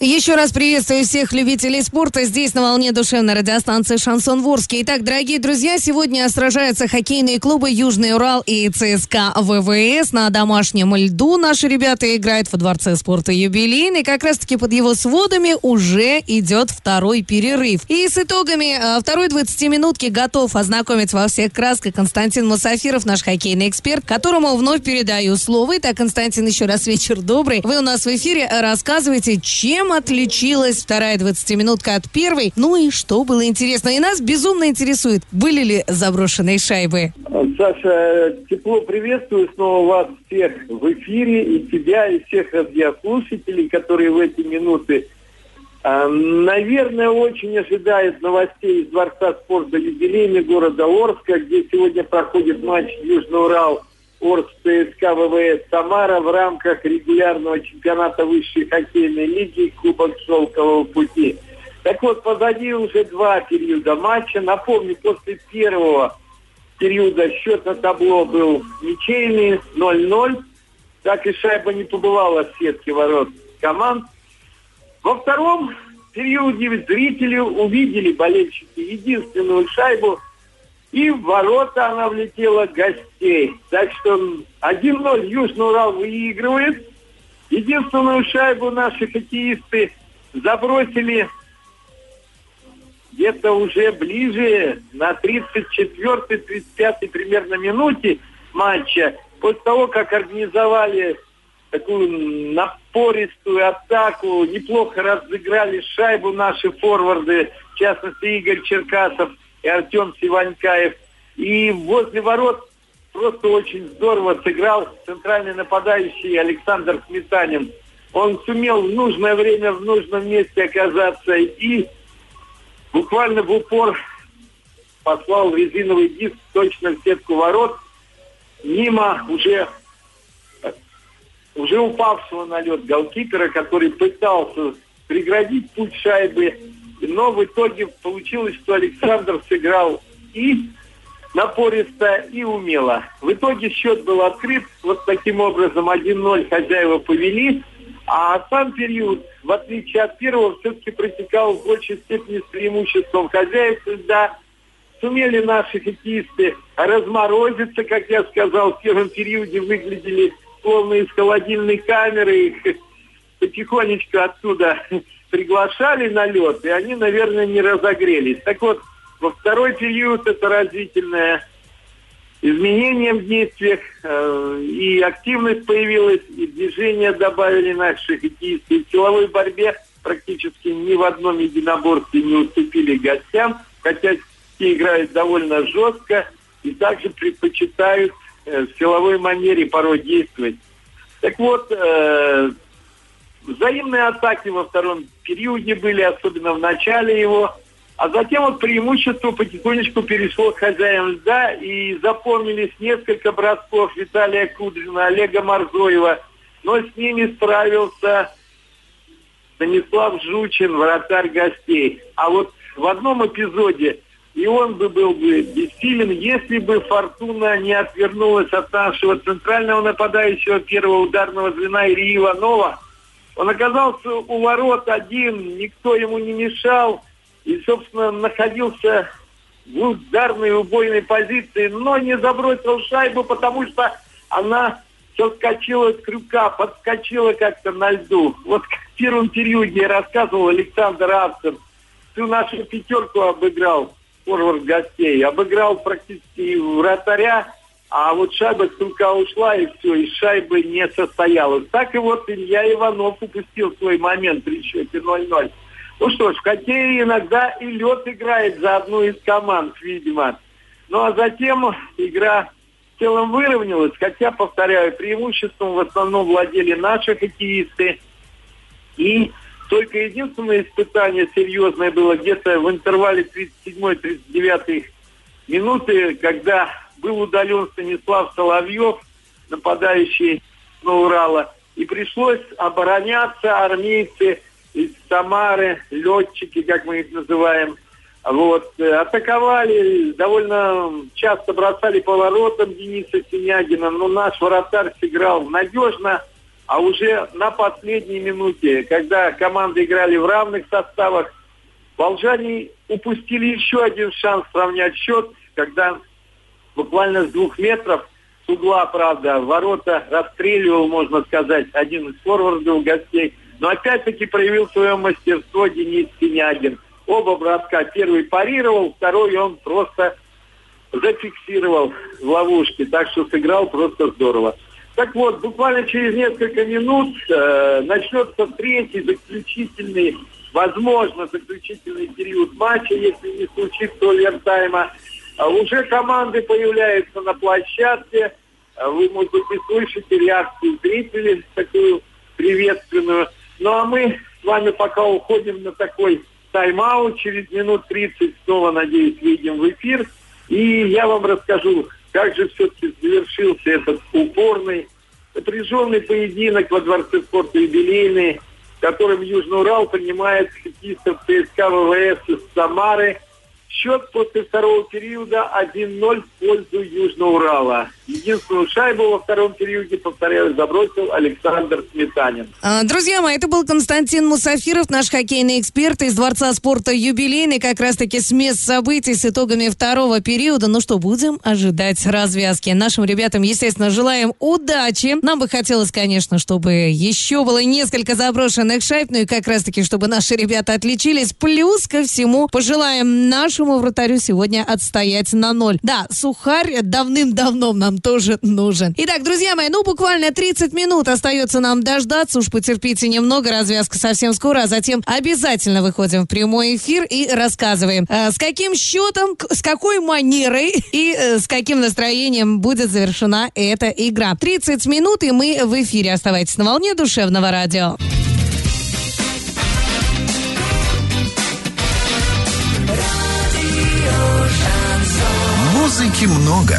Еще раз приветствую всех любителей спорта здесь на волне душевной радиостанции «Шансон Ворске». Итак, дорогие друзья, сегодня сражаются хоккейные клубы «Южный Урал» и ЦСКА ВВС на домашнем льду. Наши ребята играют во Дворце спорта «Юбилейный». Как раз-таки под его сводами уже идет второй перерыв. И с итогами э, второй 20-минутки готов ознакомиться во всех красках Константин Мусафиров, наш хоккейный эксперт, которому вновь передаю слово. Итак, Константин, еще раз вечер добрый. Вы у нас в эфире рассказывайте, чем отличилась вторая 20-минутка от первой? Ну и что было интересно? И нас безумно интересует, были ли заброшенные шайбы? Саша, тепло приветствую снова вас всех в эфире, и тебя, и всех радиослушателей, которые в эти минуты а, Наверное, очень ожидает новостей из Дворца спорта юбилейный города Орска, где сегодня проходит матч Южный Урал Орск ЦСКА ВВС Самара в рамках регулярного чемпионата высшей хоккейной лиги Кубок Шелкового пути. Так вот, позади уже два периода матча. Напомню, после первого периода счет на табло был ничейный 0-0. Так и шайба не побывала в сетке ворот команд. Во втором периоде зрители увидели болельщики единственную шайбу – и в ворота она влетела гостей. Так что 1-0 Южный Урал выигрывает. Единственную шайбу наши хоккеисты забросили где-то уже ближе на 34-35 примерно минуте матча. После того, как организовали такую напористую атаку, неплохо разыграли шайбу наши форварды, в частности Игорь Черкасов – и Артем Сиванькаев. И возле ворот просто очень здорово сыграл центральный нападающий Александр Сметанин. Он сумел в нужное время в нужном месте оказаться и буквально в упор послал резиновый диск точно в сетку ворот мимо уже уже упавшего на лед голкипера, который пытался преградить путь шайбы но в итоге получилось, что Александр сыграл и напористо, и умело. В итоге счет был открыт. Вот таким образом 1-0 хозяева повели. А сам период, в отличие от первого, все-таки протекал в большей степени с преимуществом хозяев. Да, сумели наши хоккеисты разморозиться, как я сказал, в первом периоде выглядели словно из холодильной камеры. Их потихонечку оттуда приглашали на лед, и они, наверное, не разогрелись. Так вот, во второй период это разительное изменение в действиях, э, и активность появилась, и движение добавили наши хоккеисты. В силовой борьбе практически ни в одном единоборстве не уступили гостям, хотя те играют довольно жестко и также предпочитают э, в силовой манере порой действовать. Так вот, э, взаимные атаки во втором периоде были, особенно в начале его. А затем вот преимущество потихонечку перешло к хозяевам льда, и запомнились несколько бросков Виталия Кудрина, Олега Марзоева. Но с ними справился Станислав Жучин, вратарь гостей. А вот в одном эпизоде и он бы был бы бессилен, если бы Фортуна не отвернулась от нашего центрального нападающего первого ударного звена Ильи Иванова – он оказался у ворот один, никто ему не мешал. И, собственно, находился в ударной убойной позиции, но не забросил шайбу, потому что она соскочила с крюка, подскочила как-то на льду. Вот в первом периоде рассказывал Александр Авцев, всю нашу пятерку обыграл форвард гостей, обыграл практически вратаря, а вот шайба с рука ушла, и все, и шайбы не состоялась. Так и вот Илья Иванов упустил свой момент при счете 0-0. Ну что ж, в хоккее иногда и лед играет за одну из команд, видимо. Ну а затем игра в целом выровнялась, хотя, повторяю, преимуществом в основном владели наши хоккеисты. И Только единственное испытание серьезное было где-то в интервале 37-39 минуты, когда был удален Станислав Соловьев, нападающий на Урала, и пришлось обороняться армейцы из Самары, летчики, как мы их называем, вот, атаковали, довольно часто бросали поворотом Дениса Синягина, но наш вратарь сыграл надежно, а уже на последней минуте, когда команды играли в равных составах, волжане упустили еще один шанс сравнять счет, когда буквально с двух метров с угла, правда, ворота расстреливал, можно сказать, один из форвардов гостей. Но опять-таки проявил свое мастерство Денис Синягин. Оба броска. Первый парировал, второй он просто зафиксировал в ловушке. Так что сыграл просто здорово. Так вот, буквально через несколько минут э, начнется третий заключительный, возможно, заключительный период матча, если не случится овертайма. А уже команды появляются на площадке. А вы, может быть, и слышите реакцию зрителей, такую приветственную. Ну а мы с вами пока уходим на такой тайм-аут. Через минут 30 снова, надеюсь, выйдем в эфир. И я вам расскажу, как же все-таки завершился этот упорный, напряженный поединок во Дворце спорта юбилейный, в котором Южный Урал принимает хоккеистов ЦСКА ВВС из Самары – Счет после второго периода 1-0 в пользу Южного Урала. Единственную шайбу во втором периоде, повторяю, забросил Александр Сметанин. А, друзья мои, это был Константин Мусафиров, наш хоккейный эксперт из Дворца спорта юбилейный, как раз-таки с мест событий с итогами второго периода. Ну что, будем ожидать развязки. Нашим ребятам, естественно, желаем удачи. Нам бы хотелось, конечно, чтобы еще было несколько заброшенных шайб, ну и как раз-таки, чтобы наши ребята отличились. Плюс ко всему, пожелаем нашему вратарю сегодня отстоять на ноль. Да, сухарь давным-давно нам тоже нужен. Итак, друзья мои, ну буквально 30 минут остается нам дождаться. Уж потерпите немного, развязка совсем скоро, а затем обязательно выходим в прямой эфир и рассказываем, э, с каким счетом, с какой манерой и э, с каким настроением будет завершена эта игра. 30 минут, и мы в эфире. Оставайтесь на волне душевного радио. Музыки много.